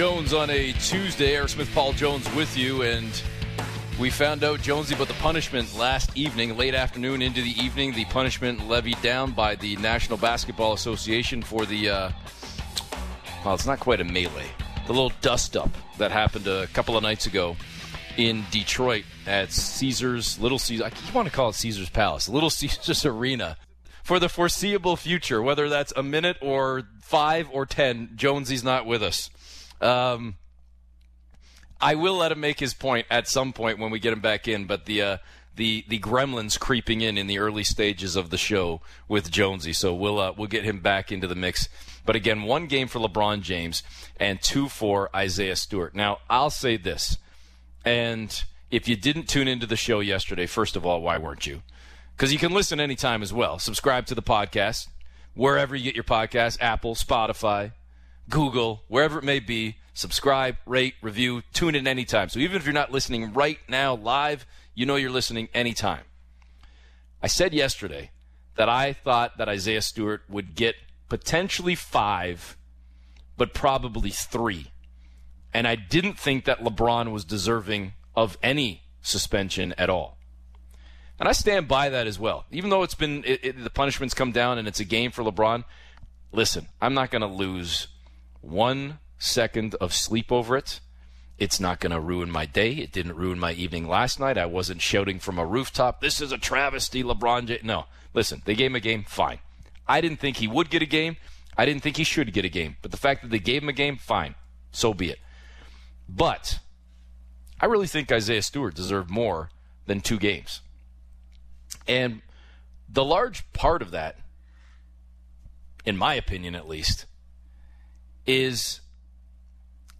Smith Jones on a Tuesday. Eric Smith Paul Jones with you, and we found out Jonesy about the punishment last evening, late afternoon into the evening. The punishment levied down by the National Basketball Association for the uh, well, it's not quite a melee, the little dust up that happened a couple of nights ago in Detroit at Caesars Little Caesars. I keep want to call it Caesars Palace, Little Caesars Arena for the foreseeable future, whether that's a minute or five or ten. Jonesy's not with us. Um, I will let him make his point at some point when we get him back in, but the uh, the the gremlins creeping in in the early stages of the show with Jonesy, so we'll uh, we'll get him back into the mix. But again, one game for LeBron James and two for Isaiah Stewart. Now I'll say this, and if you didn't tune into the show yesterday, first of all, why weren't you? because you can listen anytime as well. Subscribe to the podcast wherever you get your podcast Apple, Spotify, Google, wherever it may be. Subscribe, rate, review, tune in anytime. So even if you're not listening right now live, you know you're listening anytime. I said yesterday that I thought that Isaiah Stewart would get potentially five, but probably three. And I didn't think that LeBron was deserving of any suspension at all. And I stand by that as well. Even though it's been it, it, the punishments come down and it's a game for LeBron. Listen, I'm not going to lose one second of sleep over it. It's not going to ruin my day. It didn't ruin my evening last night. I wasn't shouting from a rooftop, "This is a travesty, LeBron." J-. No, listen, they gave him a game. Fine. I didn't think he would get a game. I didn't think he should get a game. But the fact that they gave him a game, fine. So be it. But I really think Isaiah Stewart deserved more than two games. And the large part of that, in my opinion at least, is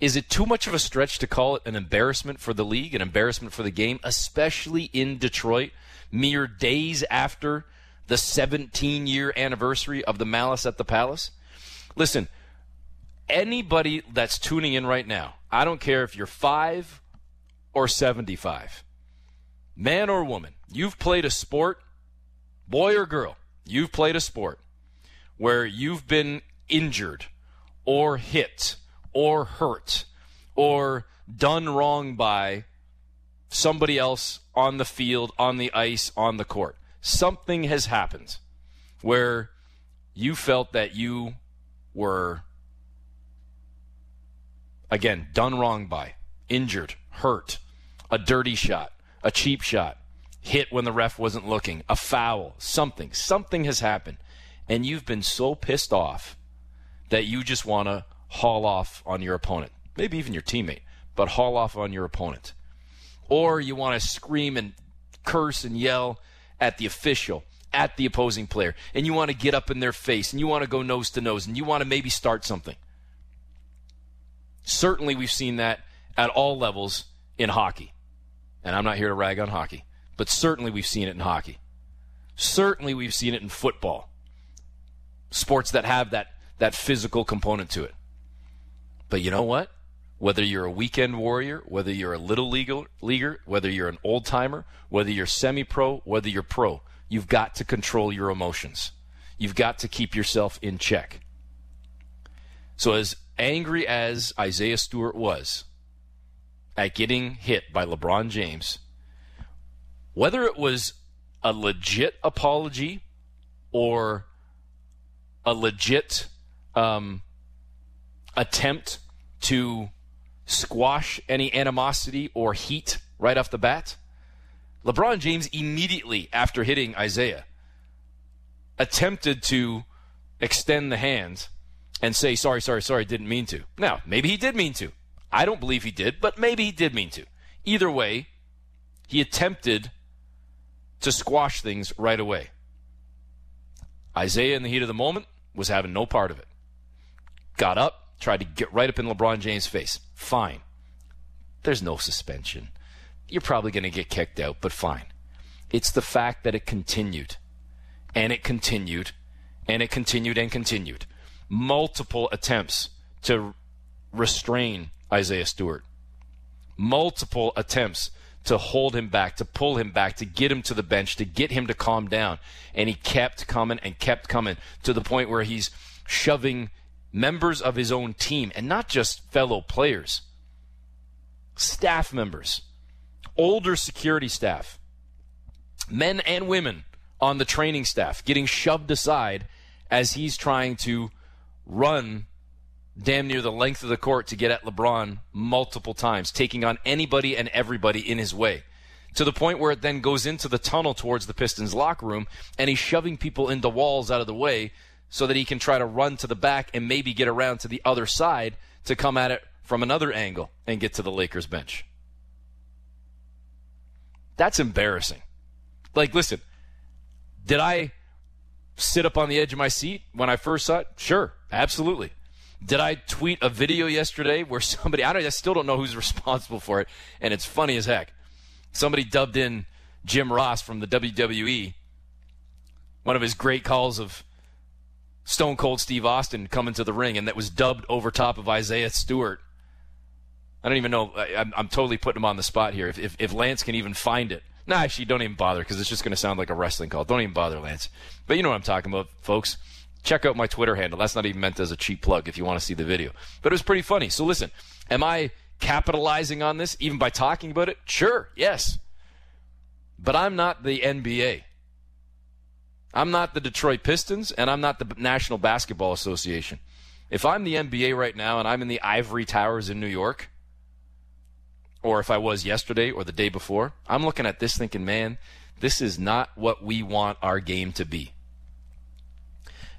is it too much of a stretch to call it an embarrassment for the league, an embarrassment for the game, especially in Detroit, mere days after the 17 year anniversary of the Malice at the Palace? Listen, anybody that's tuning in right now, I don't care if you're 5 or 75, man or woman, you've played a sport, boy or girl, you've played a sport where you've been injured or hit or hurt or done wrong by somebody else on the field, on the ice, on the court. Something has happened where you felt that you were, again, done wrong by, injured, hurt, a dirty shot, a cheap shot, hit when the ref wasn't looking, a foul, something. Something has happened. And you've been so pissed off that you just want to haul off on your opponent. Maybe even your teammate, but haul off on your opponent. Or you want to scream and curse and yell at the official, at the opposing player, and you want to get up in their face and you want to go nose to nose and you want to maybe start something. Certainly, we've seen that at all levels in hockey. And I'm not here to rag on hockey, but certainly we've seen it in hockey. Certainly we've seen it in football. Sports that have that, that physical component to it. But you know what? Whether you're a weekend warrior, whether you're a little leaguer, whether you're an old timer, whether you're semi pro, whether you're pro, you've got to control your emotions. You've got to keep yourself in check. So, as angry as Isaiah Stewart was, at getting hit by LeBron James, whether it was a legit apology or a legit um, attempt to squash any animosity or heat right off the bat, LeBron James immediately after hitting Isaiah attempted to extend the hand and say, sorry, sorry, sorry, didn't mean to. Now, maybe he did mean to. I don't believe he did, but maybe he did mean to. Either way, he attempted to squash things right away. Isaiah, in the heat of the moment, was having no part of it. Got up, tried to get right up in LeBron James' face. Fine. There's no suspension. You're probably going to get kicked out, but fine. It's the fact that it continued, and it continued, and it continued and continued. Multiple attempts to restrain Isaiah Stewart. Multiple attempts to hold him back, to pull him back, to get him to the bench, to get him to calm down. And he kept coming and kept coming to the point where he's shoving members of his own team, and not just fellow players, staff members, older security staff, men and women on the training staff getting shoved aside as he's trying to run damn near the length of the court to get at LeBron multiple times, taking on anybody and everybody in his way. To the point where it then goes into the tunnel towards the Pistons locker room, and he's shoving people into walls out of the way so that he can try to run to the back and maybe get around to the other side to come at it from another angle and get to the Lakers bench. That's embarrassing. Like, listen, did I sit up on the edge of my seat when I first saw it? Sure, absolutely. Did I tweet a video yesterday where somebody I, I still don't know who's responsible for it, and it's funny as heck. Somebody dubbed in Jim Ross from the WWE, one of his great calls of Stone Cold Steve Austin coming to the ring, and that was dubbed over top of Isaiah Stewart. I don't even know. I, am totally putting him on the spot here. If, if, if Lance can even find it, nah, actually, don't even bother because it's just going to sound like a wrestling call. Don't even bother, Lance. But you know what I'm talking about, folks. Check out my Twitter handle. That's not even meant as a cheap plug if you want to see the video. But it was pretty funny. So listen, am I capitalizing on this even by talking about it? Sure, yes. But I'm not the NBA. I'm not the Detroit Pistons, and I'm not the National Basketball Association. If I'm the NBA right now and I'm in the ivory towers in New York, or if I was yesterday or the day before, I'm looking at this thinking, man, this is not what we want our game to be.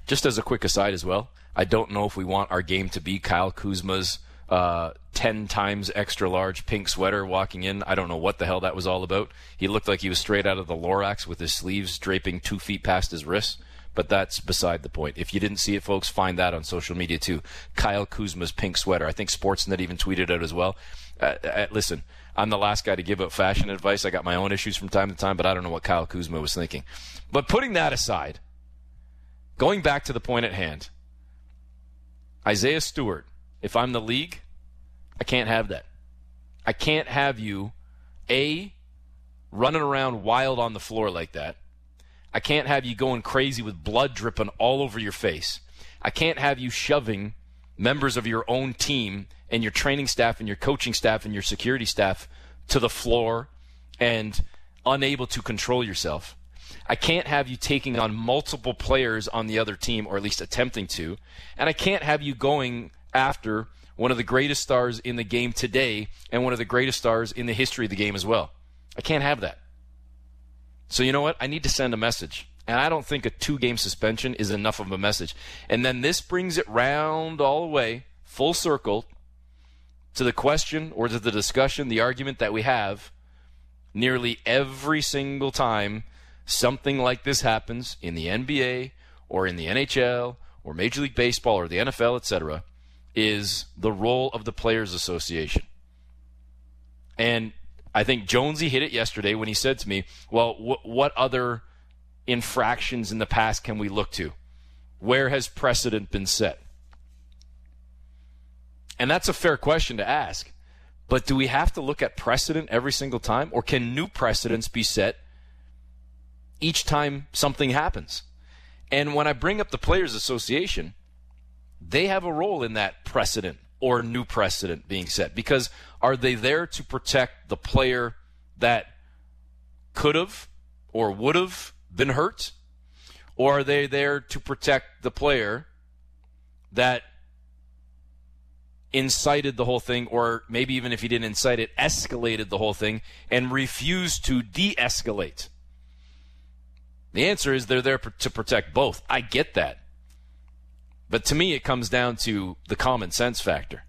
Just as a quick aside as well, I don't know if we want our game to be Kyle Kuzma's uh, 10 times extra large pink sweater walking in. I don't know what the hell that was all about. He looked like he was straight out of the Lorax with his sleeves draping two feet past his wrists. But that's beside the point. If you didn't see it, folks, find that on social media too. Kyle Kuzma's pink sweater. I think Sportsnet even tweeted out as well. Uh, uh, listen, I'm the last guy to give out fashion advice. I got my own issues from time to time, but I don't know what Kyle Kuzma was thinking. But putting that aside, going back to the point at hand, Isaiah Stewart, if I'm the league, I can't have that. I can't have you, A, running around wild on the floor like that. I can't have you going crazy with blood dripping all over your face. I can't have you shoving members of your own team and your training staff and your coaching staff and your security staff to the floor and unable to control yourself. I can't have you taking on multiple players on the other team, or at least attempting to. And I can't have you going after one of the greatest stars in the game today and one of the greatest stars in the history of the game as well. I can't have that. So, you know what? I need to send a message. And I don't think a two game suspension is enough of a message. And then this brings it round all the way, full circle, to the question or to the discussion, the argument that we have nearly every single time something like this happens in the NBA or in the NHL or Major League Baseball or the NFL, etc., is the role of the Players Association. And I think Jonesy hit it yesterday when he said to me, "Well, wh- what other infractions in the past can we look to? Where has precedent been set?" And that's a fair question to ask. But do we have to look at precedent every single time or can new precedents be set each time something happens? And when I bring up the Players Association, they have a role in that precedent or new precedent being set because are they there to protect the player that could have or would have been hurt? Or are they there to protect the player that incited the whole thing, or maybe even if he didn't incite it, escalated the whole thing and refused to de escalate? The answer is they're there to protect both. I get that. But to me, it comes down to the common sense factor.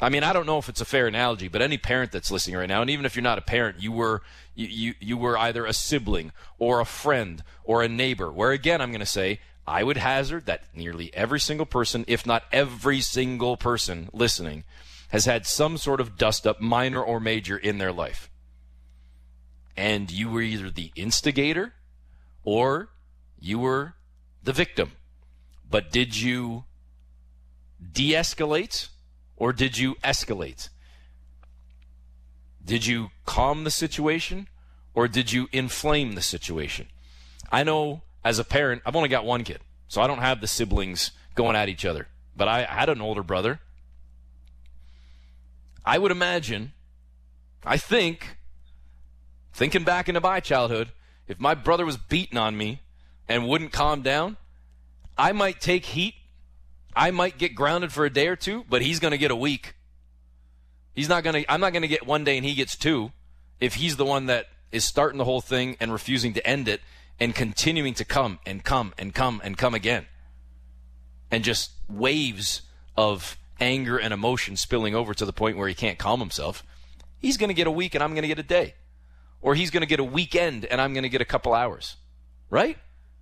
I mean, I don't know if it's a fair analogy, but any parent that's listening right now, and even if you're not a parent, you were you, you, you were either a sibling or a friend or a neighbor. Where again, I'm going to say I would hazard that nearly every single person, if not every single person listening, has had some sort of dust up, minor or major, in their life. And you were either the instigator or you were the victim. But did you de escalate or did you escalate? Did you calm the situation or did you inflame the situation? I know as a parent, I've only got one kid, so I don't have the siblings going at each other. but I had an older brother. I would imagine, I think, thinking back into my childhood, if my brother was beating on me and wouldn't calm down, I might take heat. I might get grounded for a day or two, but he's going to get a week. He's not going to I'm not going to get one day and he gets two if he's the one that is starting the whole thing and refusing to end it and continuing to come and come and come and come again. And just waves of anger and emotion spilling over to the point where he can't calm himself. He's going to get a week and I'm going to get a day. Or he's going to get a weekend and I'm going to get a couple hours. Right?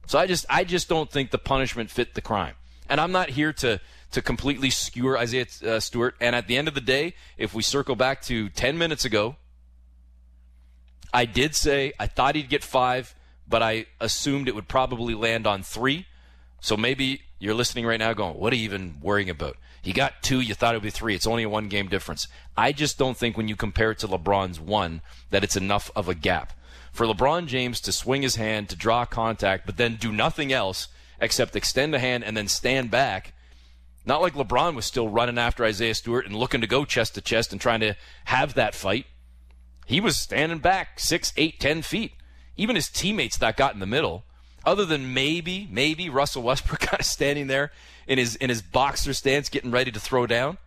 So I just I just don't think the punishment fit the crime. And I'm not here to to completely skewer Isaiah uh, Stewart. And at the end of the day, if we circle back to 10 minutes ago, I did say I thought he'd get five, but I assumed it would probably land on three. So maybe you're listening right now going, what are you even worrying about? He got two, you thought it would be three. It's only a one game difference. I just don't think when you compare it to LeBron's one that it's enough of a gap. For LeBron James to swing his hand, to draw contact, but then do nothing else except extend a hand and then stand back not like LeBron was still running after Isaiah Stewart and looking to go chest to chest and trying to have that fight. He was standing back six, eight, ten feet. Even his teammates that got in the middle, other than maybe, maybe Russell Westbrook kind of standing there in his in his boxer stance, getting ready to throw down,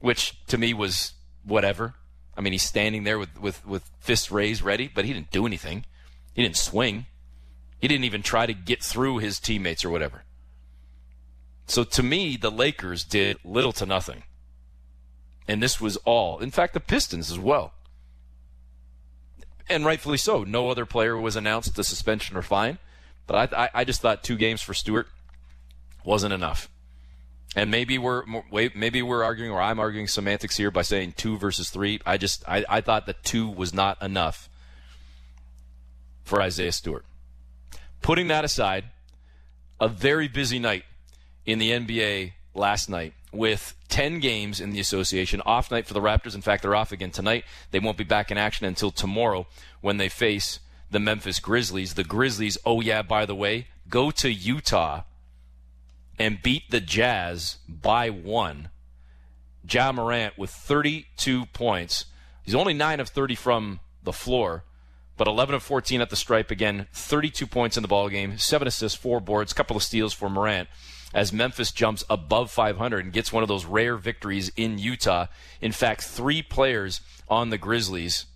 which to me was whatever. I mean, he's standing there with, with, with fists raised, ready, but he didn't do anything. He didn't swing. He didn't even try to get through his teammates or whatever. So to me, the Lakers did little to nothing. And this was all. In fact, the Pistons as well. And rightfully so. No other player was announced the suspension or fine. But I, I, I just thought two games for Stewart wasn't enough. And maybe we're maybe we're arguing, or I'm arguing semantics here by saying two versus three. I just I, I thought that two was not enough for Isaiah Stewart. Putting that aside, a very busy night in the NBA last night with 10 games in the association. Off night for the Raptors. In fact, they're off again tonight. They won't be back in action until tomorrow when they face the Memphis Grizzlies. The Grizzlies, oh, yeah, by the way, go to Utah and beat the Jazz by one. Ja Morant with 32 points. He's only 9 of 30 from the floor, but 11 of 14 at the stripe again. 32 points in the ball game, 7 assists, 4 boards, couple of steals for Morant as Memphis jumps above 500 and gets one of those rare victories in Utah. In fact, three players on the Grizzlies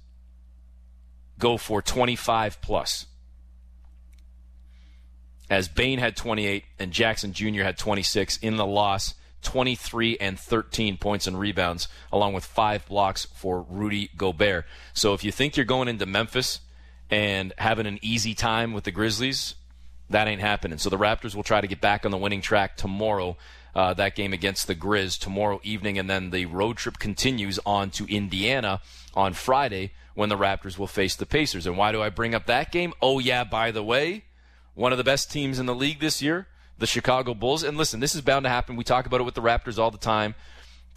go for 25 plus. As Bane had 28 and Jackson Jr. had 26 in the loss, 23 and 13 points and rebounds, along with five blocks for Rudy Gobert. So if you think you're going into Memphis and having an easy time with the Grizzlies, that ain't happening. So the Raptors will try to get back on the winning track tomorrow. Uh, that game against the Grizz tomorrow evening, and then the road trip continues on to Indiana on Friday when the Raptors will face the Pacers. And why do I bring up that game? Oh yeah, by the way, one of the best teams in the league this year, the Chicago Bulls. And listen, this is bound to happen. We talk about it with the Raptors all the time.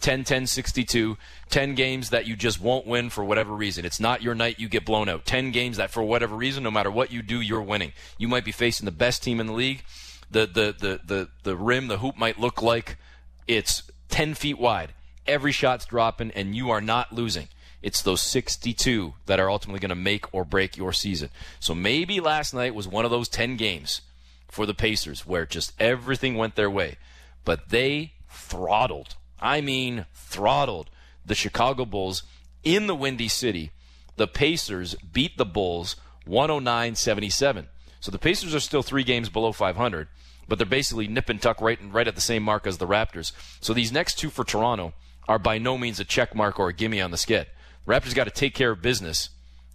10 10 62 10 games that you just won't win for whatever reason. It's not your night you get blown out. 10 games that for whatever reason no matter what you do you're winning. You might be facing the best team in the league. The the the the, the rim the hoop might look like it's 10 feet wide. Every shot's dropping and you are not losing it's those 62 that are ultimately going to make or break your season so maybe last night was one of those 10 games for the Pacers where just everything went their way but they throttled I mean throttled the Chicago Bulls in the Windy City. The Pacers beat the Bulls 109 77. So the Pacers are still three games below 500, but they're basically nip and tuck right, right at the same mark as the Raptors. So these next two for Toronto are by no means a check mark or a gimme on the skid. Raptors got to take care of business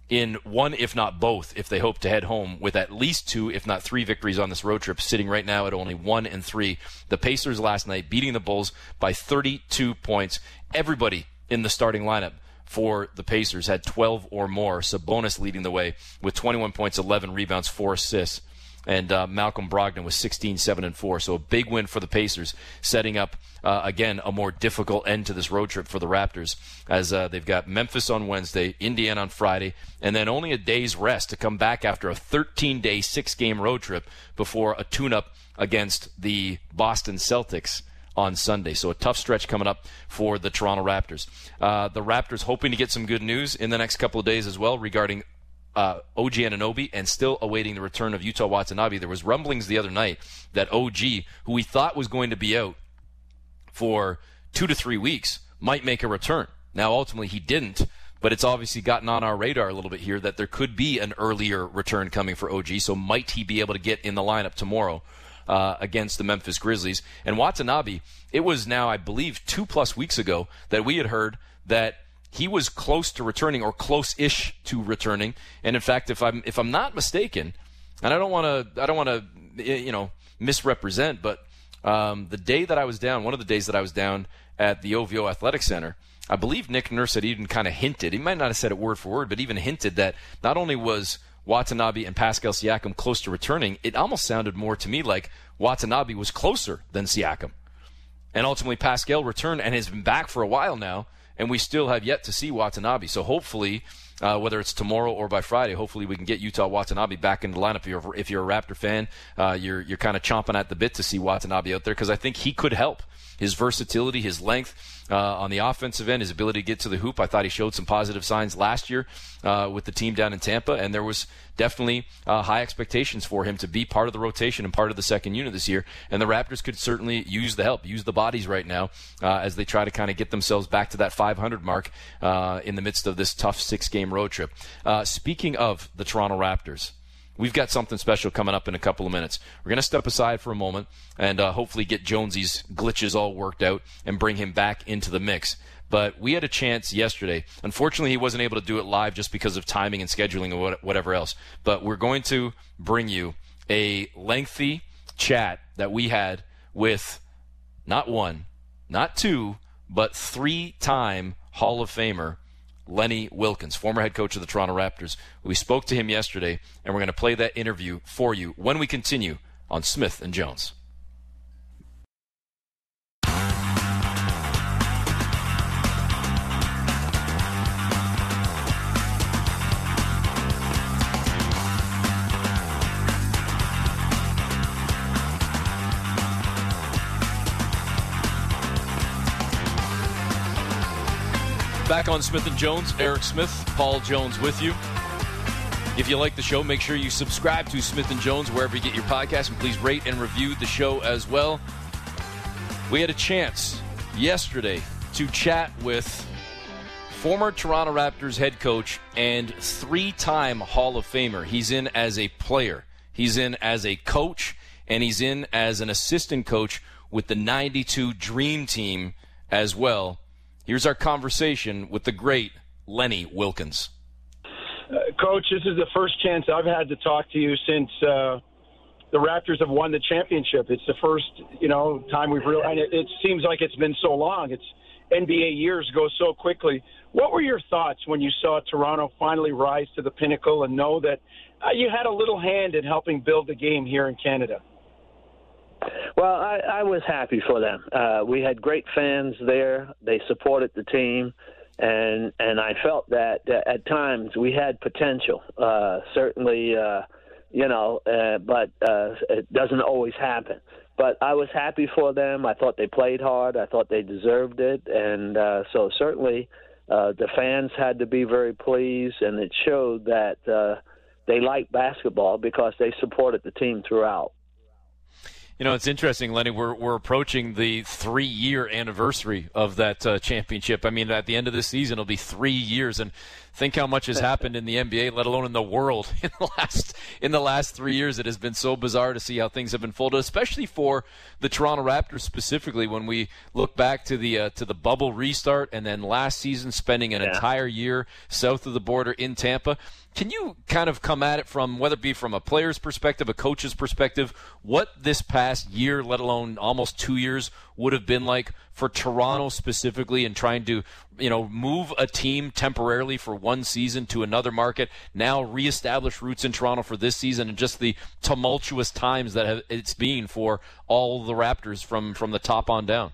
in one, if not both, if they hope to head home with at least two, if not three victories on this road trip, sitting right now at only one and three. The Pacers last night beating the Bulls by 32 points. Everybody in the starting lineup for the Pacers had 12 or more. Sabonis leading the way with 21 points, 11 rebounds, 4 assists and uh, Malcolm Brogdon was 16, 7, and 4. So a big win for the Pacers, setting up, uh, again, a more difficult end to this road trip for the Raptors as uh, they've got Memphis on Wednesday, Indiana on Friday, and then only a day's rest to come back after a 13 day, six game road trip before a tune up against the Boston Celtics on Sunday. So a tough stretch coming up for the Toronto Raptors. Uh, the Raptors hoping to get some good news in the next couple of days as well regarding uh, OG Anunoby and still awaiting the return of Yuta Watanabe. There was rumblings the other night that OG, who we thought was going to be out for two to three weeks, might make a return. Now, ultimately, he didn't, but it's obviously gotten on our radar a little bit here that there could be an earlier return coming for OG. So, might he be able to get in the lineup tomorrow? Uh, against the Memphis Grizzlies. And Watanabe, it was now, I believe, two plus weeks ago that we had heard that he was close to returning or close-ish to returning. And in fact, if I'm if I'm not mistaken, and I don't want to I don't want to you know misrepresent, but um, the day that I was down, one of the days that I was down at the OVO Athletic Center, I believe Nick Nurse had even kind of hinted. He might not have said it word for word, but even hinted that not only was Watanabe and Pascal Siakam close to returning, it almost sounded more to me like Watanabe was closer than Siakam. And ultimately, Pascal returned and has been back for a while now and we still have yet to see Watanabe. So hopefully, uh, whether it's tomorrow or by Friday, hopefully we can get Yuta Watanabe back in the lineup. If you're, if you're a Raptor fan, uh, you're you're kind of chomping at the bit to see Watanabe out there because I think he could help. His versatility, his length uh, on the offensive end, his ability to get to the hoop. I thought he showed some positive signs last year uh, with the team down in Tampa, and there was definitely uh, high expectations for him to be part of the rotation and part of the second unit this year. And the Raptors could certainly use the help, use the bodies right now uh, as they try to kind of get themselves back to that 500 mark uh, in the midst of this tough six game road trip. Uh, speaking of the Toronto Raptors, we've got something special coming up in a couple of minutes. We're going to step aside for a moment and uh, hopefully get Jonesy's glitches all worked out and bring him back into the mix. But we had a chance yesterday. Unfortunately, he wasn't able to do it live just because of timing and scheduling or whatever else. But we're going to bring you a lengthy chat that we had with not one, not two, but three time Hall of Famer Lenny Wilkens, former head coach of the Toronto Raptors. We spoke to him yesterday, and we're going to play that interview for you when we continue on Smith and Jones. Back on Smith and Jones, Eric Smith, Paul Jones with you. If you like the show, make sure you subscribe to Smith and Jones wherever you get your podcast, and please rate and review the show as well. We had a chance yesterday to chat with former Toronto Raptors head coach and three-time Hall of Famer. He's in as a player, he's in as a coach, and he's in as an assistant coach with the 92 Dream Team as well. Here's our conversation with the great Lenny Wilkens. Uh, Coach, this is the first chance I've had to talk to you since uh, the Raptors have won the championship. It's the first, you know, time we've really. It, it seems like it's been so long. It's NBA years go so quickly. What were your thoughts when you saw Toronto finally rise to the pinnacle and know that uh, you had a little hand in helping build the game here in Canada? Well, I, I was happy for them. Uh, we had great fans there. They supported the team, and and I felt that, that at times we had potential. Uh, certainly, uh, you know, uh, but uh, it doesn't always happen. But I was happy for them. I thought they played hard. I thought they deserved it, and uh, so certainly uh, the fans had to be very pleased, and it showed that uh, they liked basketball because they supported the team throughout. You know, it's interesting, Lenny. We're we're approaching the three year anniversary of that uh, championship. I mean, at the end of the season, it'll be three years, and think how much has happened in the NBA, let alone in the world, in the last in the last three years. It has been so bizarre to see how things have unfolded, especially for the Toronto Raptors specifically. When we look back to the uh, to the bubble restart, and then last season spending an yeah. entire year south of the border in Tampa. Can you kind of come at it from whether it be from a player's perspective, a coach's perspective, what this past year, let alone almost two years, would have been like for Toronto specifically and trying to, you know, move a team temporarily for one season to another market, now reestablish roots in Toronto for this season and just the tumultuous times that it's been for all the Raptors from from the top on down?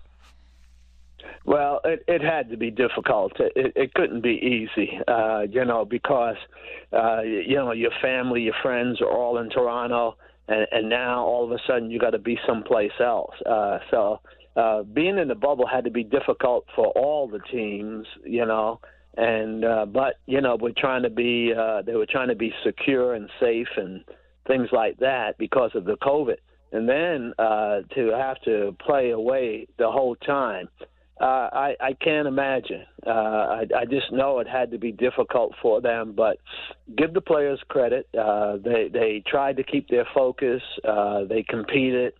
Well, it, it had to be difficult. It, it couldn't be easy, uh, you know, because uh, you know your family, your friends are all in Toronto, and, and now all of a sudden you got to be someplace else. Uh, so uh, being in the bubble had to be difficult for all the teams, you know. And uh, but you know we're trying to be uh, they were trying to be secure and safe and things like that because of the COVID. And then uh, to have to play away the whole time, uh, I, I can't imagine. Uh, I, I just know it had to be difficult for them, but give the players credit. Uh, they they tried to keep their focus. Uh, they competed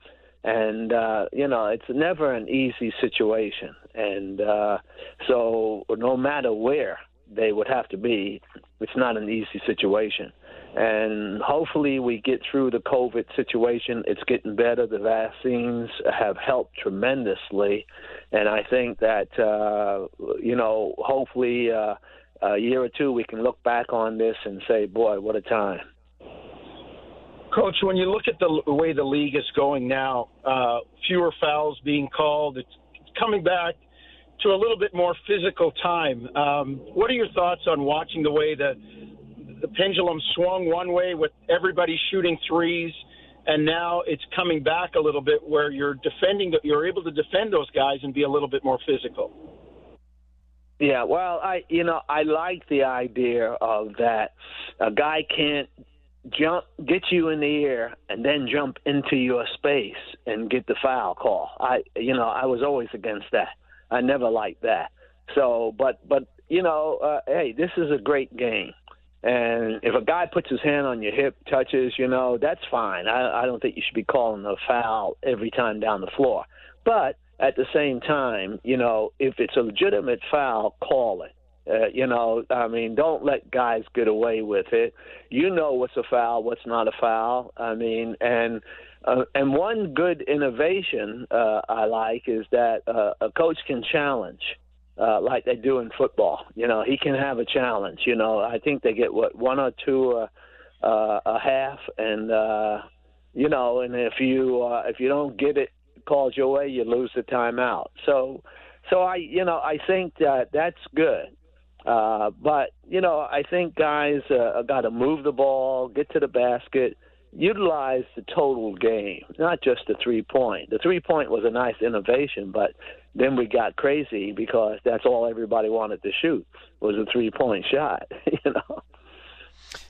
and uh, you know it's never an easy situation, and uh, so no matter where they would have to be, it's not an easy situation. And hopefully we get through the COVID situation. It's getting better. The vaccines have helped tremendously, and I think that uh, you know hopefully uh, a year or two we can look back on this and say, boy, what a time. Coach, when you look at the way the league is going now, uh, fewer fouls being called, it's coming back to a little bit more physical time. Um, what are your thoughts on watching the way the the pendulum swung one way with everybody shooting threes, and now it's coming back a little bit where you're defending, you're able to defend those guys and be a little bit more physical. Yeah, well, I you know I like the idea of that a guy can't jump, get you in the air, and then jump into your space and get the foul call. I, you know, I was always against that. I never liked that. So, but, but, you know, uh, hey, this is a great game. And if a guy puts his hand on your hip, touches, you know, that's fine. I, I don't think you should be calling a foul every time down the floor. But at the same time, you know, if it's a legitimate foul, call it. Uh, you know, I mean, don't let guys get away with it. You know what's a foul, what's not a foul. I mean, and uh, and one good innovation uh, I like is that uh, a coach can challenge, uh, like they do in football. You know, he can have a challenge. You know, I think they get what one or two uh, uh, a half, and uh, you know, and if you uh, if you don't get it called your way, you lose the timeout. So. So I, you know, I think that that's good. Uh, but you know, I think guys uh, got to move the ball, get to the basket, utilize the total game, not just the three point. The three point was a nice innovation, but then we got crazy because that's all everybody wanted to shoot was a three point shot. You know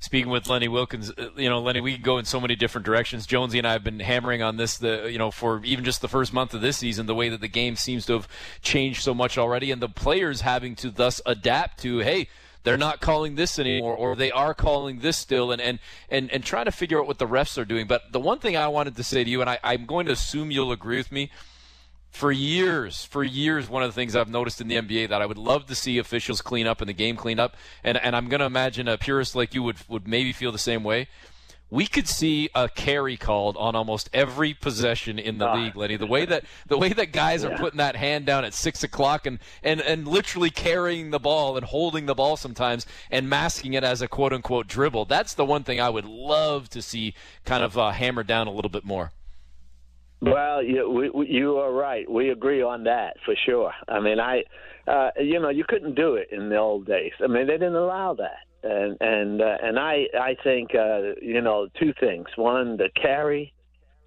speaking with Lenny Wilkens, uh, you know, Lenny, we could go in so many different directions. Jonesy and I have been hammering on this, the you know, for even just the first month of this season, the way that the game seems to have changed so much already, and the players having to thus adapt to, hey, they're not calling this anymore, or they are calling this still, and and and, and trying to figure out what the refs are doing. But the one thing I wanted to say to you, and I, I'm going to assume you'll agree with me for years, for years, one of the things I've noticed in the NBA that I would love to see officials clean up and the game clean up, and, and I'm going to imagine a purist like you would, would maybe feel the same way. We could see a carry called on almost every possession in the league, Lenny. The way that the way that guys yeah. are putting that hand down at six o'clock and, and, and literally carrying the ball and holding the ball sometimes and masking it as a quote unquote dribble. That's the one thing I would love to see kind of uh, hammered down a little bit more. Well, you we, you are right. We agree on that for sure. I mean, I, uh, you know, you couldn't do it in the old days. I mean, they didn't allow that, and and uh, and I I think uh, you know two things. One, the carry,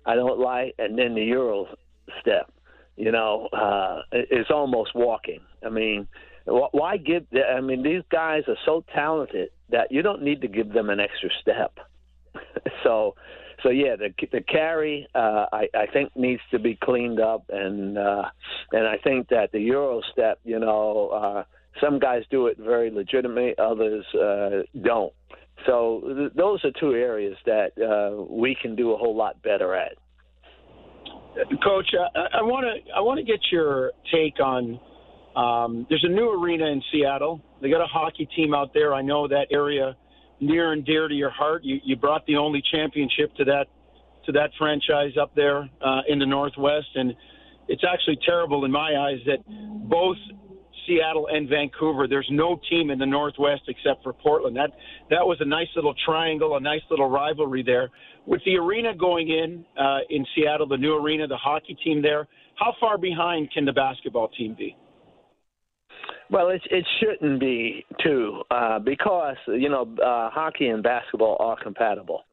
I don't like, and then the Euro step. You know, uh, it's almost walking. I mean, why give? I mean, these guys are so talented that you don't need to give them an extra step. so so yeah, the the carry uh, I, I think needs to be cleaned up, and uh, and I think that the Euro step, you know, uh, some guys do it very legitimately, others uh, don't. So th- those are two areas that uh, we can do a whole lot better at. Coach, I want to I want to get your take on. Um, there's a new arena in Seattle. They got a hockey team out there. I know that area near and dear to your heart. You you brought the only championship to that to that franchise up there uh, in the Northwest, and it's actually terrible in my eyes that both Seattle and Vancouver. There's no team in the Northwest except for Portland. That that was a nice little triangle, a nice little rivalry there. With the arena going in uh, in Seattle, the new arena, the hockey team there. How far behind can the basketball team be? Well, it it shouldn't be too, uh, because you know uh, hockey and basketball are compatible,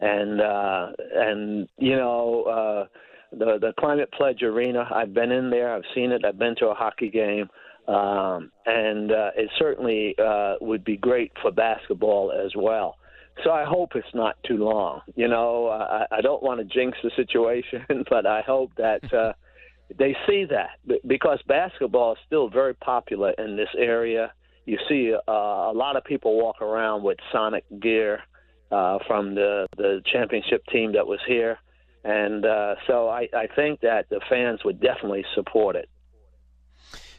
and uh, and you know the the Climate Pledge Arena. I've been in there. I've seen it. I've been to a hockey game, um, and uh, it certainly uh, would be great for basketball as well. So I hope it's not too long. You know, I, I don't want to jinx the situation, but I hope that uh, they see that because basketball is still very popular in this area. You see uh, a lot of people walk around with Sonic gear uh, from the the championship team that was here, and uh, so I, I think that the fans would definitely support it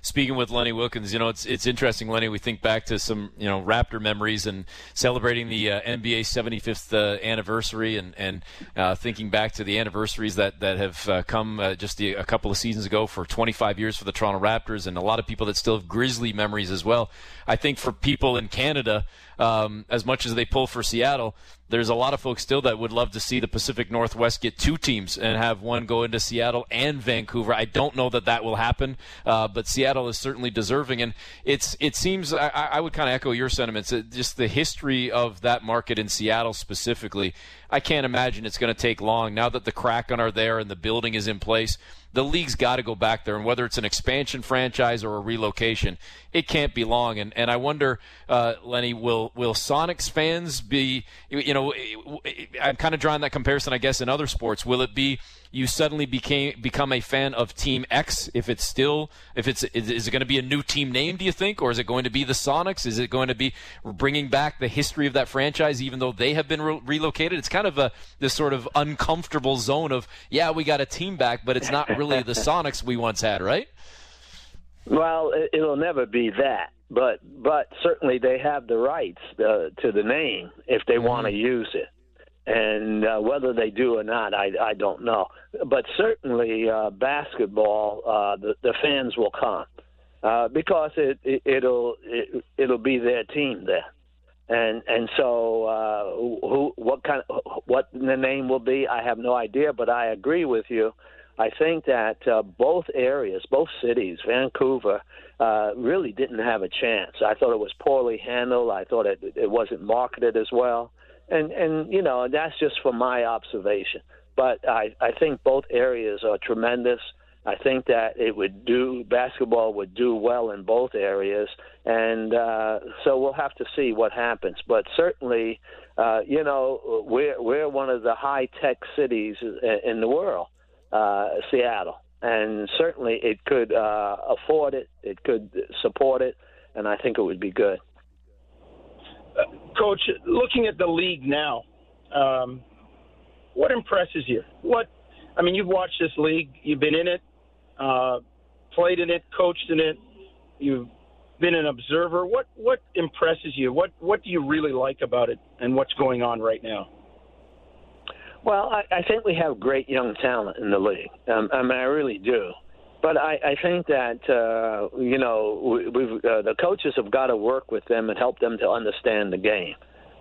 speaking with Lenny Wilkens, you know, it's it's interesting, Lenny. We think back to some you know Raptor memories and celebrating the uh, NBA 75th uh, anniversary, and and uh, thinking back to the anniversaries that that have uh, come uh, just the, a couple of seasons ago for 25 years for the Toronto Raptors, and a lot of people that still have Grizzly memories as well. I think for people in Canada, um, as much as they pull for Seattle, there's a lot of folks still that would love to see the Pacific Northwest get two teams and have one go into Seattle and Vancouver. I don't know that that will happen, uh, but Seattle is certainly deserving, and it's it seems I, I would kind of echo your sentiments. Just the history of that market in Seattle specifically, I can't imagine it's going to take long now that the Kraken are there and the building is in place the league's got to go back there, and whether it's an expansion franchise or a relocation, it can't be long. And and I wonder, uh, Lenny, will will Sonics fans be? You know, I'm kind of drawing that comparison, I guess, in other sports. Will it be you suddenly became become a fan of Team X if it's still if it's is, is it going to be a new team name do you think? Or is it going to be the Sonics? Is it going to be bringing back the history of that franchise even though they have been re- relocated? It's kind of a this sort of uncomfortable zone of yeah we got a team back but it's not really the Sonics we once had right? Well it'll never be that but but certainly they have the rights uh, to the name if they mm-hmm. want to use it and uh, whether they do or not, I, I don't know. But certainly, uh, basketball, uh, the, the fans will come uh, because it, it it'll it, it'll be their team there, and and so uh, who what kind of, what the name will be, I have no idea. But I agree with you. I think that uh, both areas, both cities, Vancouver, uh, really didn't have a chance. I thought it was poorly handled. I thought it, it wasn't marketed as well and and you know that's just from my observation. But I I think both areas are tremendous. I think that it would do basketball would do well in both areas, and uh, so we'll have to see what happens. But certainly, uh, you know, we're we're one of the high tech cities in the world, uh, Seattle, and certainly it could uh, afford it, it could support it, and I think it would be good. Coach, looking at the league now, um, what impresses you? What I mean, you've watched this league, you've been in it, uh, played in it, coached in it, you've been an observer. What what impresses you? What what do you really like about it, and what's going on right now? Well, I, I think we have great young talent in the league. Um, I mean, I really do. But I, I think that uh, you know we, uh, the coaches have got to work with them and help them to understand the game.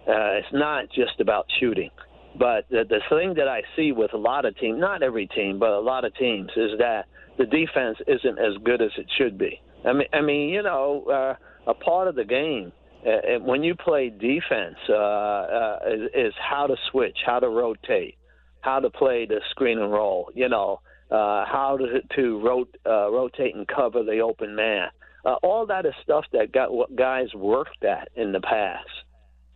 Uh, it's not just about shooting, but the, the thing that I see with a lot of teams, not every team, but a lot of teams, is that the defense isn't as good as it should be. I mean, I mean, you know, uh, a part of the game uh, when you play defense uh, uh, is, is how to switch, how to rotate, how to play the screen and roll. You know, uh, how to, to rot, uh, rotate and cover the open man. Uh, all that is stuff that got what guys worked at in the past.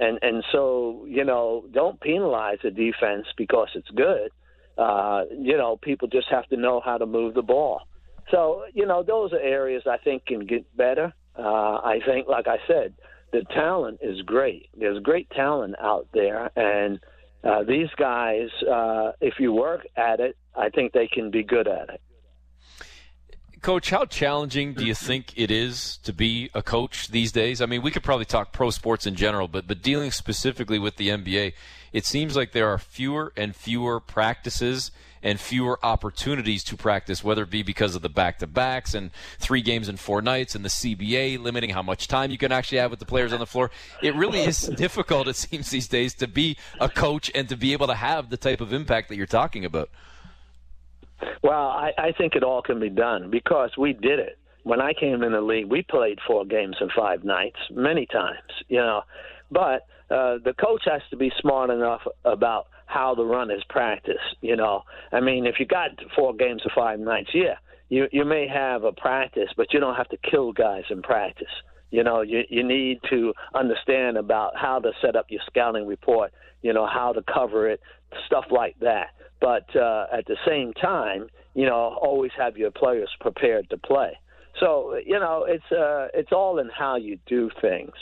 And and so you know, don't penalize the defense because it's good. Uh, you know, people just have to know how to move the ball. So you know, those are areas I think can get better. Uh, I think, like I said, the talent is great. There's great talent out there, and uh, these guys, uh, if you work at it, I think they can be good at it. Coach, how challenging do you think it is to be a coach these days? I mean, we could probably talk pro sports in general, but but dealing specifically with the NBA, it seems like there are fewer and fewer practices and fewer opportunities to practice, whether it be because of the back to backs and three games in four nights and the CBA limiting how much time you can actually have with the players on the floor. It really is difficult, it seems, these days to be a coach and to be able to have the type of impact that you're talking about. Well, I, I think it all can be done because we did it. When I came in the league, we played four games in five nights many times, you know. But uh, the coach has to be smart enough about how the run his practice. You know, I mean, if you got four games or five nights, yeah, you you may have a practice, but you don't have to kill guys in practice. You know, you you need to understand about how to set up your scouting report. You know, how to cover it, stuff like that. But uh, at the same time, you know, always have your players prepared to play. So you know, it's uh, it's all in how you do things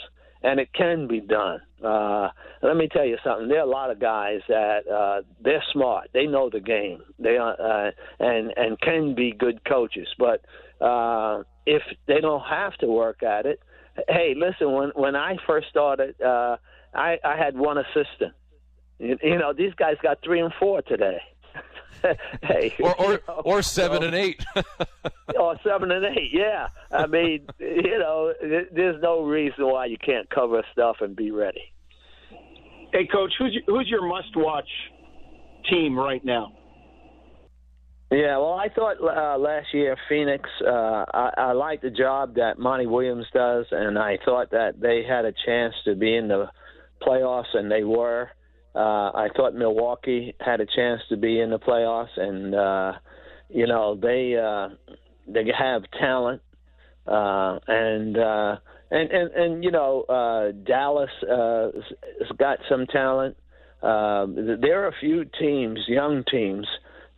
and it can be done. Uh, let me tell you something. There are a lot of guys that uh, they're smart. They know the game. They are, uh, and and can be good coaches. But uh, if they don't have to work at it, hey, listen. When when I first started, uh, I, I had one assistant. You, you know, these guys got three and four today. hey, or or, know, or seven so, and eight. or seven and eight, yeah. I mean, you know, there's no reason why you can't cover stuff and be ready. Hey, coach, who's your, who's your must-watch team right now? Yeah, well, I thought uh, last year Phoenix. Uh, I, I like the job that Monty Williams does, and I thought that they had a chance to be in the playoffs, and they were. Uh, I thought Milwaukee had a chance to be in the playoffs, and uh, you know they uh, they have talent, uh, and uh, and and and you know uh, Dallas uh, has got some talent. Uh, there are a few teams, young teams,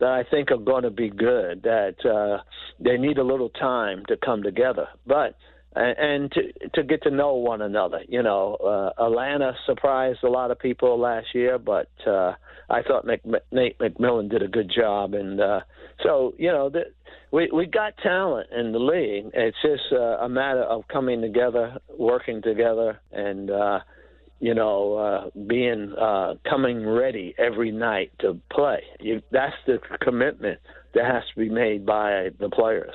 that I think are going to be good. That uh, they need a little time to come together, but and to to get to know one another. You know, uh, Atlanta surprised a lot of people last year, but uh, I thought Mc, Nate McMillan did a good job, and uh, so you know the, we we got talent in the league. It's just uh, a matter of coming together, working together, and uh, you know uh, being uh, coming ready every night to play. You, that's the commitment that has to be made by the players.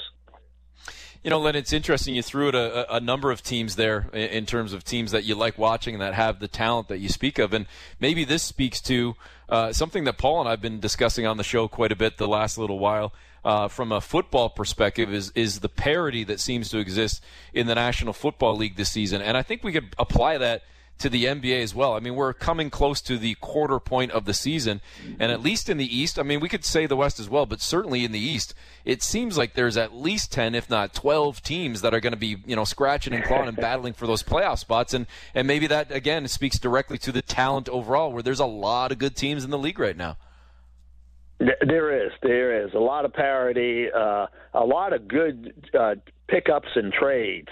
You know, Len, it's interesting. You threw at a, a, number of teams there in terms of teams that you like watching and that have the talent that you speak of. And maybe this speaks to uh, something that Paul and I have been discussing on the show quite a bit the last little while. Uh, from a football perspective, is is the parity that seems to exist in the National Football League this season, and I think we could apply that to the NBA as well. I mean, we're coming close to the quarter point of the season, and at least in the East, I mean, we could say the West as well, but certainly in the East, it seems like there's at least 10, if not 12 teams that are going to be, you know, scratching and clawing and battling for those playoff spots. And, and maybe that, again, speaks directly to the talent overall, where there's a lot of good teams in the league right now. There is, there is a lot of parity, uh, a lot of good uh, pickups and trades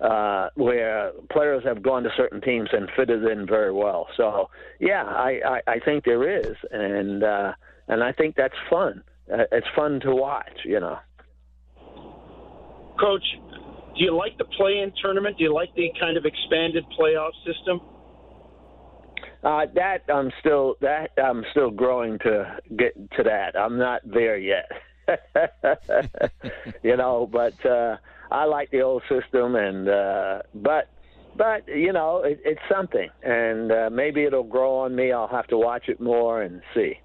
uh, where players have gone to certain teams and fitted in very well. So yeah, I, I, I think there is, and uh, and I think that's fun. Uh, it's fun to watch, you know. Coach, do you like the play-in tournament? Do you like the kind of expanded playoff system? Uh, that I'm still that I'm still growing to get to that. I'm not there yet. you know, but uh, I like the old system, and uh, but but you know it, it's something, and uh, maybe it'll grow on me. I'll have to watch it more and see.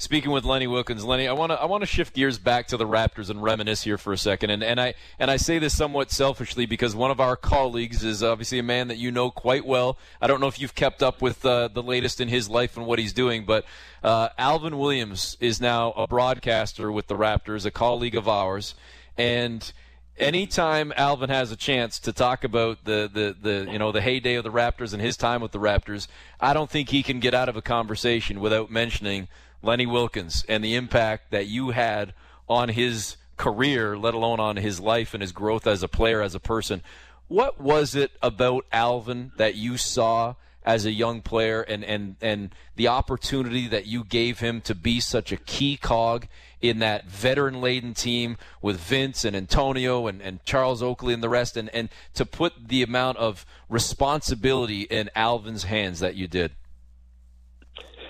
Speaking with Lenny Wilkens, Lenny, I want to I want to shift gears back to the Raptors and reminisce here for a second, and and I and I say this somewhat selfishly because one of our colleagues is obviously a man that you know quite well. I don't know if you've kept up with uh, the latest in his life and what he's doing, but uh, Alvin Williams is now a broadcaster with the Raptors, a colleague of ours, and anytime Alvin has a chance to talk about the, the, the you know the heyday of the Raptors and his time with the Raptors, I don't think he can get out of a conversation without mentioning Lenny Wilkens and the impact that you had on his career, let alone on his life and his growth as a player, as a person. What was it about Alvin that you saw as a young player and, and, and the opportunity that you gave him to be such a key cog in that veteran laden team with Vince and Antonio and, and Charles Oakley and the rest, and, and to put the amount of responsibility in Alvin's hands that you did?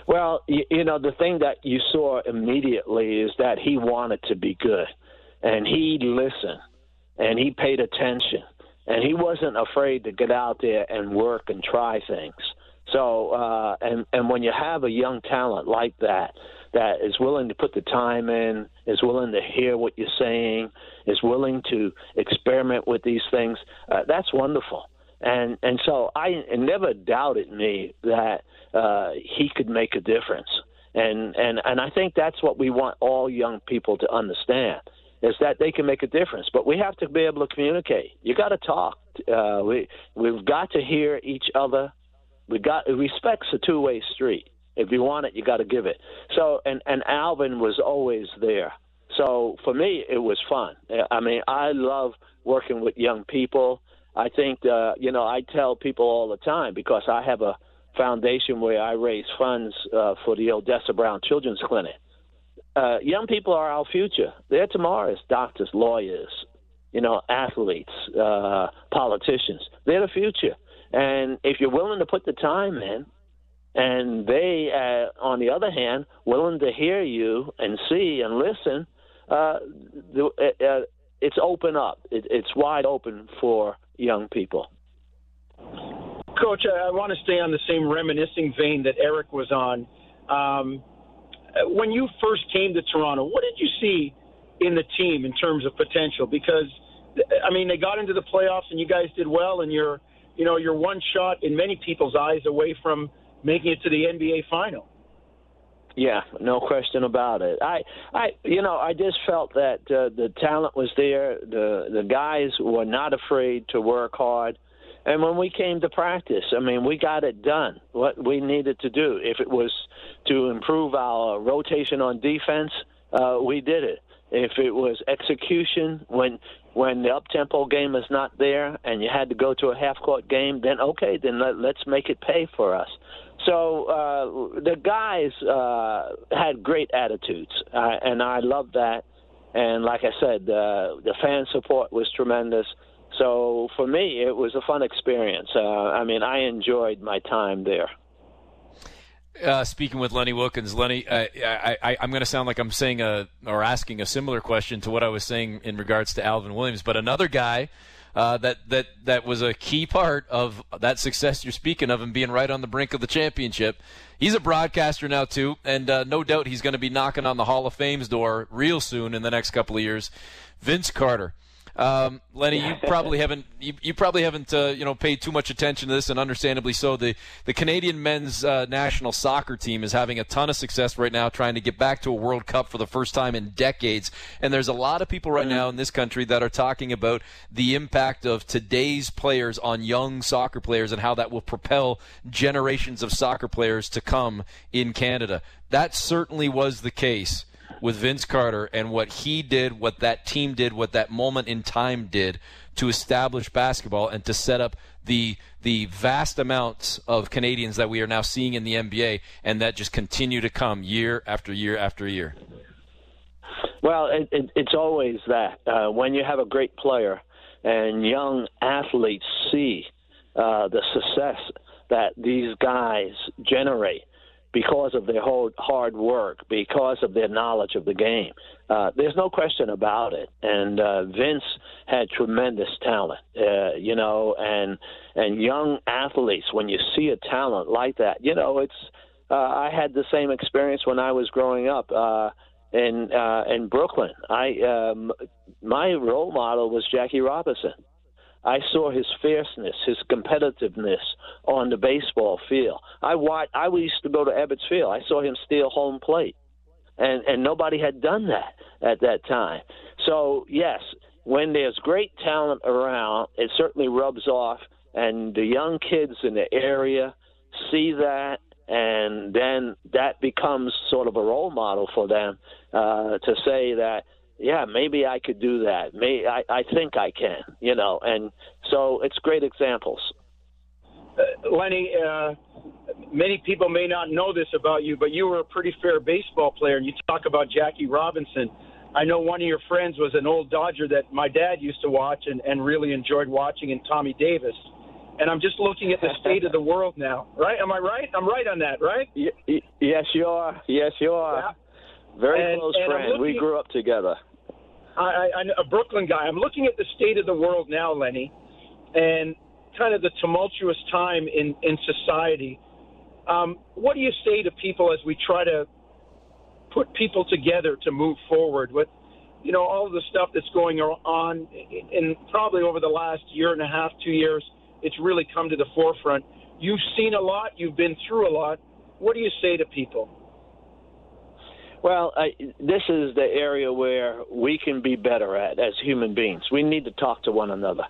Well, you, you know, the thing that you saw immediately is that he wanted to be good, and he listened, and he paid attention, and he wasn't afraid to get out there and work and try things. So, uh, and and when you have a young talent like that, that is willing to put the time in, is willing to hear what you're saying, is willing to experiment with these things, uh, that's wonderful. and and so I never doubted me that uh, he could make a difference, and and and I think that's what we want all young people to understand is that they can make a difference. But we have to be able to communicate. You got to talk. Uh, we we've got to hear each other. We got respect's a two way street. If you want it, you got to give it. So and and Alvin was always there. So for me, it was fun. I mean, I love working with young people. I think uh, you know I tell people all the time because I have a foundation where I raise funds uh, for the Odessa Brown Children's Clinic. Uh, young people are our future. They're tomorrow's doctors, lawyers, you know, athletes, uh, politicians. They're the future. And if you're willing to put the time in, and they, uh, on the other hand, willing to hear you and see and listen, uh, the, uh, uh it's open up. It, it's wide open for young people. Coach, I want to stay on the same reminiscing vein that Eric was on. Um, when you first came to Toronto, what did you see in the team in terms of potential? Because I mean, they got into the playoffs and you guys did well, and you're, you know, you're one shot in many people's eyes away from making it to the NBA final. Yeah, no question about it. I, I, you know, I just felt that uh, the talent was there. The the guys were not afraid to work hard. And when we came to practice, I mean, we got it done. What we needed to do, if it was to improve our rotation on defense, uh, we did it. If it was execution, when when the up tempo game is not there and you had to go to a half court game, then okay, then let, let's make it pay for us. So uh, the guys uh, had great attitudes, uh, and I love that. And like I said, uh, the fan support was tremendous. So for me, it was a fun experience. Uh, I mean, I enjoyed my time there. Uh, speaking with Lenny Wilkens, Lenny, I, am going to sound like I'm saying a or asking a similar question to what I was saying in regards to Alvin Williams, but another guy uh, that that that was a key part of that success you're speaking of, and being right on the brink of the championship. He's a broadcaster now too, and uh, no doubt he's going to be knocking on the Hall of Fame's door real soon in the next couple of years. Vince Carter. Um, Lenny, you probably haven't you, you probably haven't uh, you know paid too much attention to this, and understandably so. The the Canadian men's uh, national soccer team is having a ton of success right now, trying to get back to a World Cup for the first time in decades. And there's a lot of people right now in this country that are talking about the impact of today's players on young soccer players and how that will propel generations of soccer players to come in Canada. That certainly was the case with Vince Carter and what he did, what that team did, what that moment in time did to establish basketball and to set up the the vast amounts of Canadians that we are now seeing in the NBA and that just continue to come year after year after year. Well, it, it, it's always that uh, when you have a great player and young athletes see uh, the success that these guys generate because of their hard work, because of their knowledge of the game. Uh, there's no question about it. And uh, Vince had tremendous talent, uh, you know, and and young athletes. When you see a talent like that, you know, it's. Uh, I had the same experience when I was growing up uh, in uh, in Brooklyn. I um, my role model was Jackie Robinson. I saw his fierceness, his competitiveness on the baseball field. I watched, I used to go to Ebbets Field. I saw him steal home plate, and and nobody had done that at that time. So yes, when there's great talent around, it certainly rubs off, and the young kids in the area see that, and then that becomes sort of a role model for them uh, to say that yeah, maybe I could do that. May I, I think I can, you know, and so it's great examples. Uh, Lenny, uh, many people may not know this about you, but you were a pretty fair baseball player, and you talk about Jackie Robinson. I know one of your friends was an old Dodger that my dad used to watch and, and really enjoyed watching, and Tommy Davis. And I'm just looking at the state of the world now, right? Am I right? I'm right on that, right? Y- yes, you are. Yes, you are. Yeah. Very and, close and friend. Looking, we grew up together. I, I, a Brooklyn guy. I'm looking at the state of the world now, Lenny, and kind of the tumultuous time in in society. Um, what do you say to people as we try to put people together to move forward with, you know, all of the stuff that's going on in probably over the last year and a half, two years it's really come to the forefront. You've seen a lot, you've been through a lot. What do you say to people? Well, I, this is the area where we can be better at as human beings. We need to talk to one another.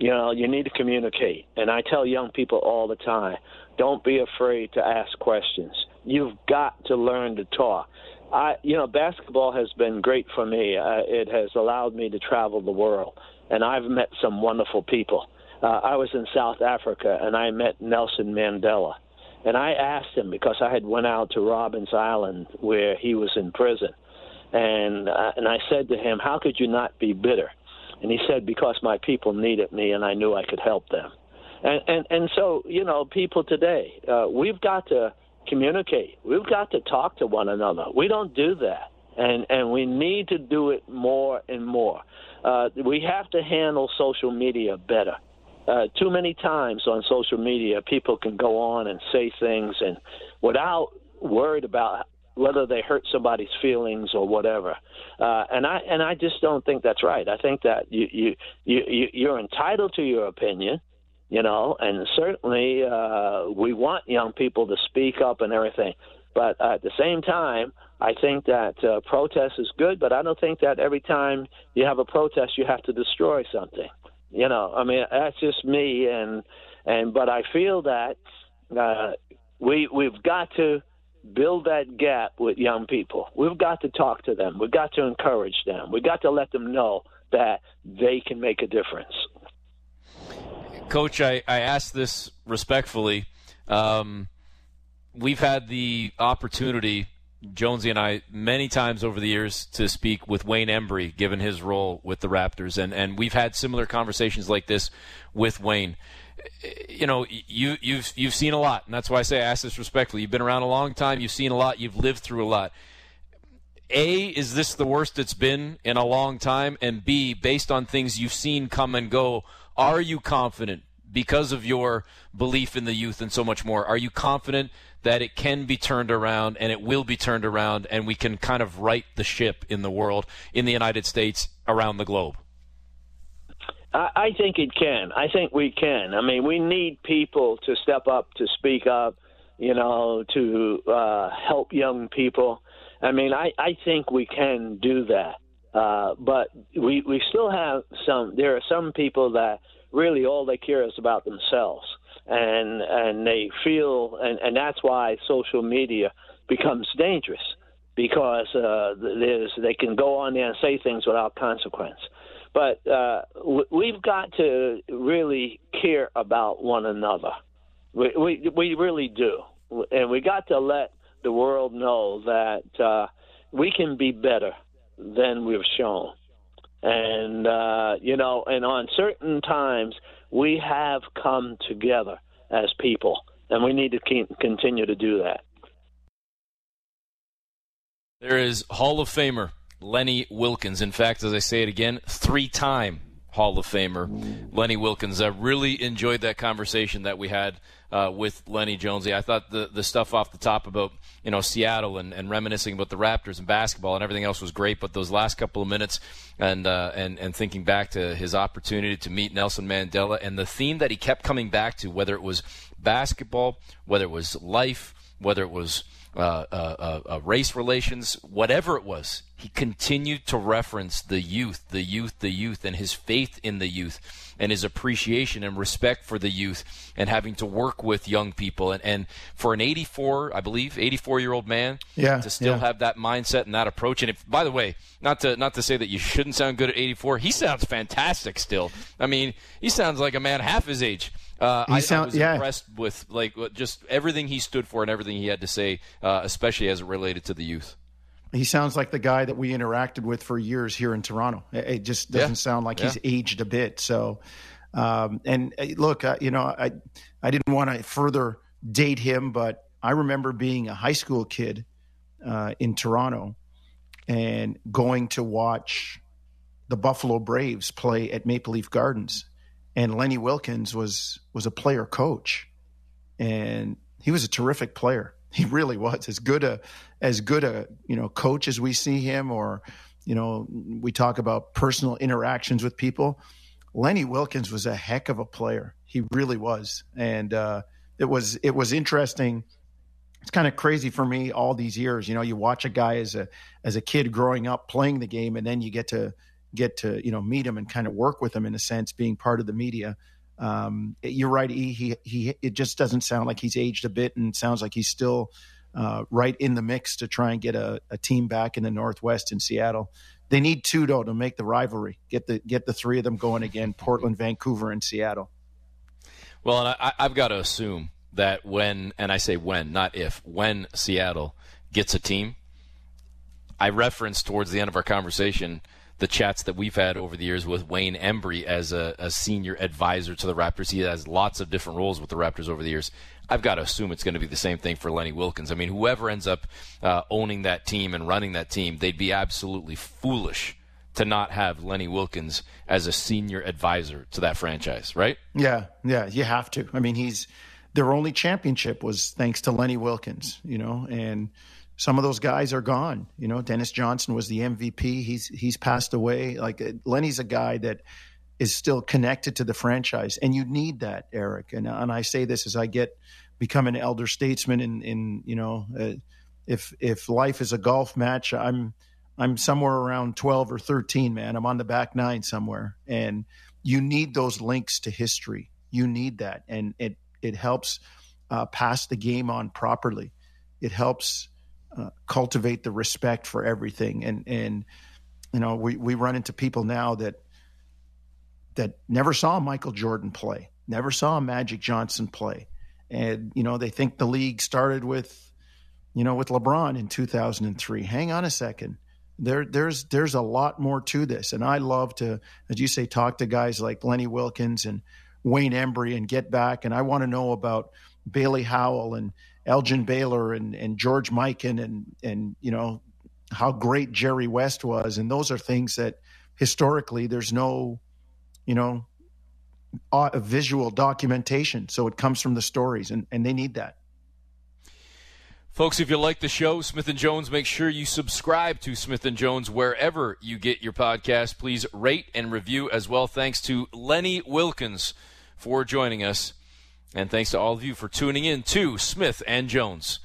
You know, you need to communicate. And I tell young people all the time don't be afraid to ask questions. You've got to learn to talk. I, you know, basketball has been great for me. Uh, it has allowed me to travel the world, and I've met some wonderful people. Uh, I was in South Africa, and I met Nelson Mandela, and I asked him because I had went out to Robben Island where he was in prison, and uh, and I said to him, "How could you not be bitter?" And he said, "Because my people needed me, and I knew I could help them." And and and so you know, people today, uh, we've got to communicate. We've got to talk to one another. We don't do that, and and we need to do it more and more. Uh, we have to handle social media better. Uh, too many times on social media, people can go on and say things, and without worried about whether they hurt somebody's feelings or whatever. Uh, and I and I just don't think that's right. I think that you you you you're entitled to your opinion you know, and certainly uh, we want young people to speak up and everything. But at the same time, I think that uh, protest is good, but I don't think that every time you have a protest, you have to destroy something. You know, I mean, that's just me, and and but I feel that uh, we we've got to build that gap with young people. We've got to talk to them. We've got to encourage them. We've got to let them know that they can make a difference. Coach, I, I ask this respectfully. Um, we've had the opportunity, Jonesy and I, many times over the years to speak with Wayne Embry, given his role with the Raptors, and, and we've had similar conversations like this with Wayne. You know, you you've you've seen a lot, and that's why I say I ask this respectfully. You've been around a long time. You've seen a lot. You've lived through a lot. A, is this the worst it's been in a long time? And B, based on things you've seen come and go are you confident because of your belief in the youth and so much more? Are you confident that it can be turned around and it will be turned around and we can kind of right the ship in the world, in the United States, around the globe? I think it can. I think we can. I mean, we need people to step up, to speak up, you know, to uh, help young people. I mean, I, I think we can do that. Uh, but we we still have some. There are some people that really all they care is about themselves, and and they feel, and and that's why social media becomes dangerous because uh, there's they can go on there and say things without consequence. But uh, we've got to really care about one another. We, we we really do, and we got to let the world know that uh, we can be better than we've shown. And, uh, you know, and on certain times, we have come together as people, and we need to keep, continue to do that. There is Hall of Famer Lenny Wilkens. In fact, as I say it again, three time Hall of Famer Lenny Wilkens. I really enjoyed that conversation that we had uh, with Lenny Jonesy. I thought the the stuff off the top about you know Seattle and, and reminiscing about the Raptors and basketball and everything else was great, but those last couple of minutes and uh, and and thinking back to his opportunity to meet Nelson Mandela and the theme that he kept coming back to, whether it was basketball, whether it was life, whether it was uh, uh, uh, uh, race relations, whatever it was, he continued to reference the youth, the youth, the youth, and his faith in the youth, and his appreciation and respect for the youth, and having to work with young people. And, and for an 84, I believe, 84 year old man, yeah, to still yeah. have that mindset and that approach. And if, by the way, not to not to say that you shouldn't sound good at 84, he sounds fantastic still. I mean, he sounds like a man half his age. Uh, I, sound, I, was yeah. impressed with like just everything he stood for and everything he had to say, uh, especially as it related to the youth. He sounds like the guy that we interacted with for years here in Toronto. It just doesn't yeah. sound like yeah. he's aged a bit. So, um, and uh, look, uh, you know, I I didn't want to further date him, but I remember being a high school kid uh, in Toronto and going to watch the Buffalo Braves play at Maple Leaf Gardens and Lenny Wilkens was was a player coach, and he was a terrific player. He really was as good a as good a you know coach as we see him, or you know we talk about personal interactions with people. Lenny Wilkens was a heck of a player. He really was, and uh, it was it was interesting. It's kind of crazy for me all these years. You know, you watch a guy as a as a kid growing up playing the game, and then you get to get to you know meet him and kind of work with him in a sense, being part of the media. Um, you're right. He, he he it just doesn't sound like he's aged a bit, and sounds like he's still uh, right in the mix to try and get a, a team back in the Northwest in Seattle. They need two though to make the rivalry. Get the get the three of them going again. Portland, Vancouver, and Seattle. Well, and I, I've got to assume that when, and I say when, not if, when Seattle gets a team, I referenced towards the end of our conversation the chats that we've had over the years with Wayne Embry as a, a, senior advisor to the Raptors. He has lots of different roles with the Raptors over the years. I've got to assume it's going to be the same thing for Lenny Wilkens. I mean, whoever ends up uh, owning that team and running that team, they'd be absolutely foolish to not have Lenny Wilkens as a senior advisor to that franchise, right? Yeah, yeah, you have to. I mean, he's their only championship was thanks to Lenny Wilkens, you know, and some of those guys are gone. You know, Dennis Johnson was the MVP. He's he's passed away. Like uh, Lenny's a guy that is still connected to the franchise, and you need that, Eric. And and I say this as I get become an elder statesman. In in you know, uh, if if life is a golf match, I'm I'm somewhere around twelve or thirteen. Man, I'm on the back nine somewhere, and you need those links to history. You need that, and it it helps uh, pass the game on properly. It helps uh, cultivate the respect for everything. And and you know, we we run into people now that that never saw Michael Jordan play, never saw Magic Johnson play, and you know they think the league started with you know with LeBron in 2003. Hang on a second. There, there's there's a lot more to this, and I love to, as you say, talk to guys like Lenny wilkens and Wayne Embry and get back. And I want to know about Bailey Howell and Elgin Baylor and, and George Mikan and and you know how great Jerry West was, and those are things that historically there's no, you know, visual documentation. So it comes from the stories, and, and they need that. Folks, if you like the show, Smith and Jones, make sure you subscribe to Smith and Jones wherever you get your podcast. Please rate and review as well. Thanks to Lenny Wilkens for joining us. And thanks to all of you for tuning in to Smith and Jones.